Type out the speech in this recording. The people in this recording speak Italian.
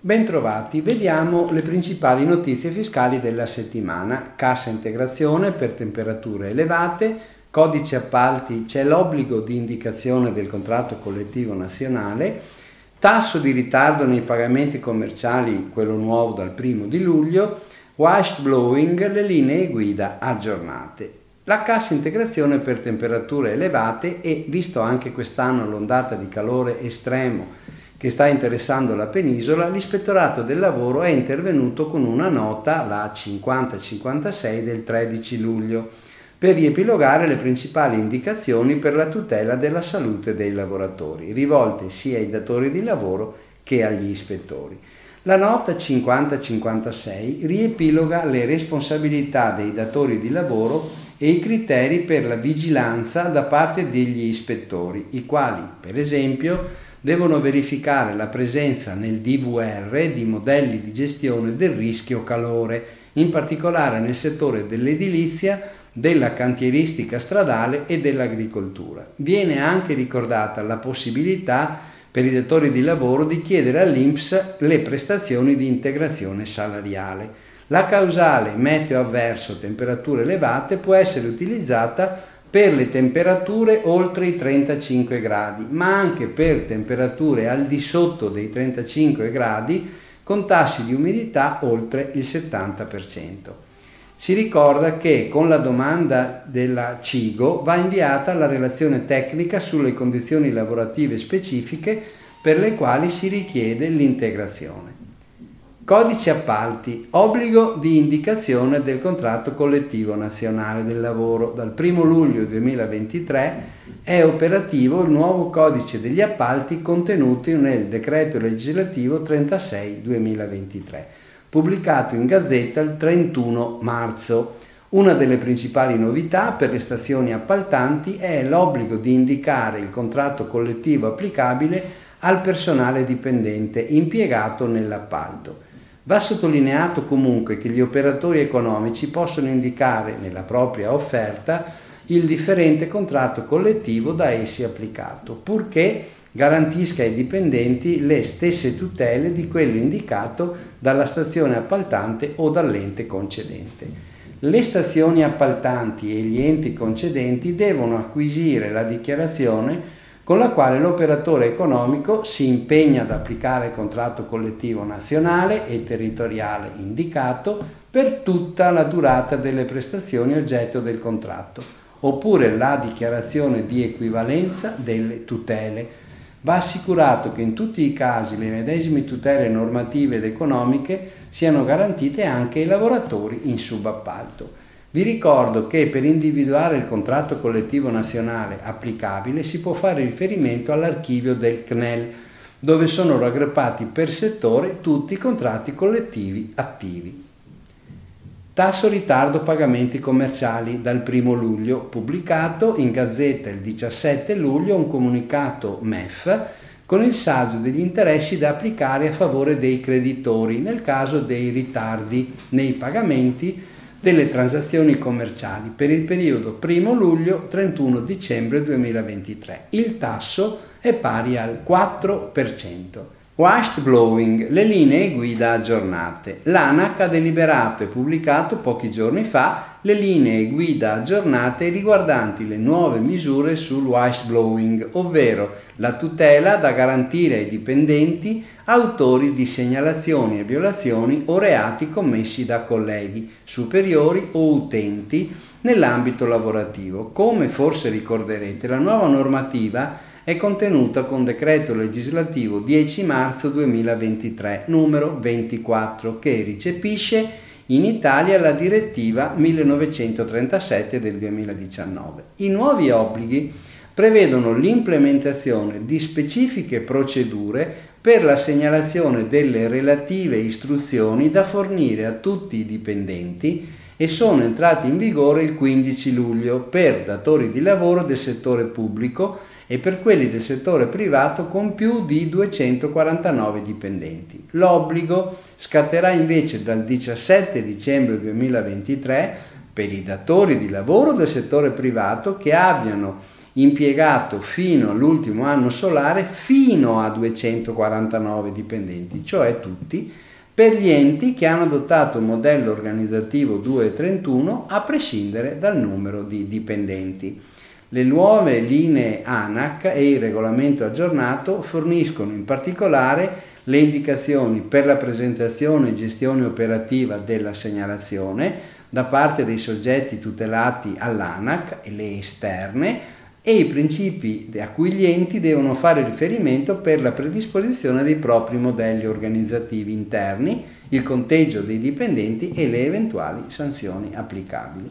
Bentrovati, vediamo le principali notizie fiscali della settimana. Cassa integrazione per temperature elevate, codice appalti c'è l'obbligo di indicazione del contratto collettivo nazionale, tasso di ritardo nei pagamenti commerciali, quello nuovo dal primo di luglio, blowing, le linee guida aggiornate. La cassa integrazione per temperature elevate e, visto anche quest'anno l'ondata di calore estremo che sta interessando la penisola, l'Ispettorato del Lavoro è intervenuto con una nota, la 5056 del 13 luglio, per riepilogare le principali indicazioni per la tutela della salute dei lavoratori, rivolte sia ai datori di lavoro che agli ispettori. La nota 5056 riepiloga le responsabilità dei datori di lavoro e i criteri per la vigilanza da parte degli ispettori, i quali, per esempio, devono verificare la presenza nel DVR di modelli di gestione del rischio calore, in particolare nel settore dell'edilizia, della cantieristica stradale e dell'agricoltura. Viene anche ricordata la possibilità per i datori di lavoro di chiedere all'INPS le prestazioni di integrazione salariale. La causale meteo avverso temperature elevate può essere utilizzata per le temperature oltre i 35 gradi, ma anche per temperature al di sotto dei 35 gradi con tassi di umidità oltre il 70%. Si ricorda che con la domanda della CIGO va inviata la relazione tecnica sulle condizioni lavorative specifiche per le quali si richiede l'integrazione. Codice appalti, obbligo di indicazione del contratto collettivo nazionale del lavoro. Dal 1 luglio 2023 è operativo il nuovo codice degli appalti contenuto nel decreto legislativo 36-2023 pubblicato in Gazzetta il 31 marzo. Una delle principali novità per le stazioni appaltanti è l'obbligo di indicare il contratto collettivo applicabile al personale dipendente impiegato nell'appalto. Va sottolineato comunque che gli operatori economici possono indicare nella propria offerta il differente contratto collettivo da essi applicato, purché garantisca ai dipendenti le stesse tutele di quello indicato dalla stazione appaltante o dall'ente concedente. Le stazioni appaltanti e gli enti concedenti devono acquisire la dichiarazione con la quale l'operatore economico si impegna ad applicare il contratto collettivo nazionale e territoriale indicato per tutta la durata delle prestazioni oggetto del contratto, oppure la dichiarazione di equivalenza delle tutele Va assicurato che in tutti i casi le medesime tutele normative ed economiche siano garantite anche ai lavoratori in subappalto. Vi ricordo che per individuare il contratto collettivo nazionale applicabile si può fare riferimento all'archivio del CNEL, dove sono raggruppati per settore tutti i contratti collettivi attivi. Tasso ritardo pagamenti commerciali dal 1 luglio, pubblicato in Gazzetta il 17 luglio un comunicato MEF con il saldo degli interessi da applicare a favore dei creditori nel caso dei ritardi nei pagamenti delle transazioni commerciali per il periodo 1 luglio-31 dicembre 2023. Il tasso è pari al 4%. Washed Blowing, le linee guida aggiornate. L'ANAC ha deliberato e pubblicato pochi giorni fa le linee guida aggiornate riguardanti le nuove misure sul blowing, ovvero la tutela da garantire ai dipendenti autori di segnalazioni e violazioni o reati commessi da colleghi, superiori o utenti nell'ambito lavorativo. Come forse ricorderete, la nuova normativa è contenuta con decreto legislativo 10 marzo 2023 numero 24 che recepisce in Italia la direttiva 1937 del 2019. I nuovi obblighi prevedono l'implementazione di specifiche procedure per la segnalazione delle relative istruzioni da fornire a tutti i dipendenti e sono entrati in vigore il 15 luglio per datori di lavoro del settore pubblico e per quelli del settore privato con più di 249 dipendenti. L'obbligo scatterà invece dal 17 dicembre 2023 per i datori di lavoro del settore privato che abbiano impiegato fino all'ultimo anno solare fino a 249 dipendenti, cioè tutti, per gli enti che hanno adottato il modello organizzativo 231 a prescindere dal numero di dipendenti. Le nuove linee ANAC e il regolamento aggiornato forniscono in particolare le indicazioni per la presentazione e gestione operativa della segnalazione da parte dei soggetti tutelati all'ANAC e le esterne e i principi a cui gli enti devono fare riferimento per la predisposizione dei propri modelli organizzativi interni, il conteggio dei dipendenti e le eventuali sanzioni applicabili.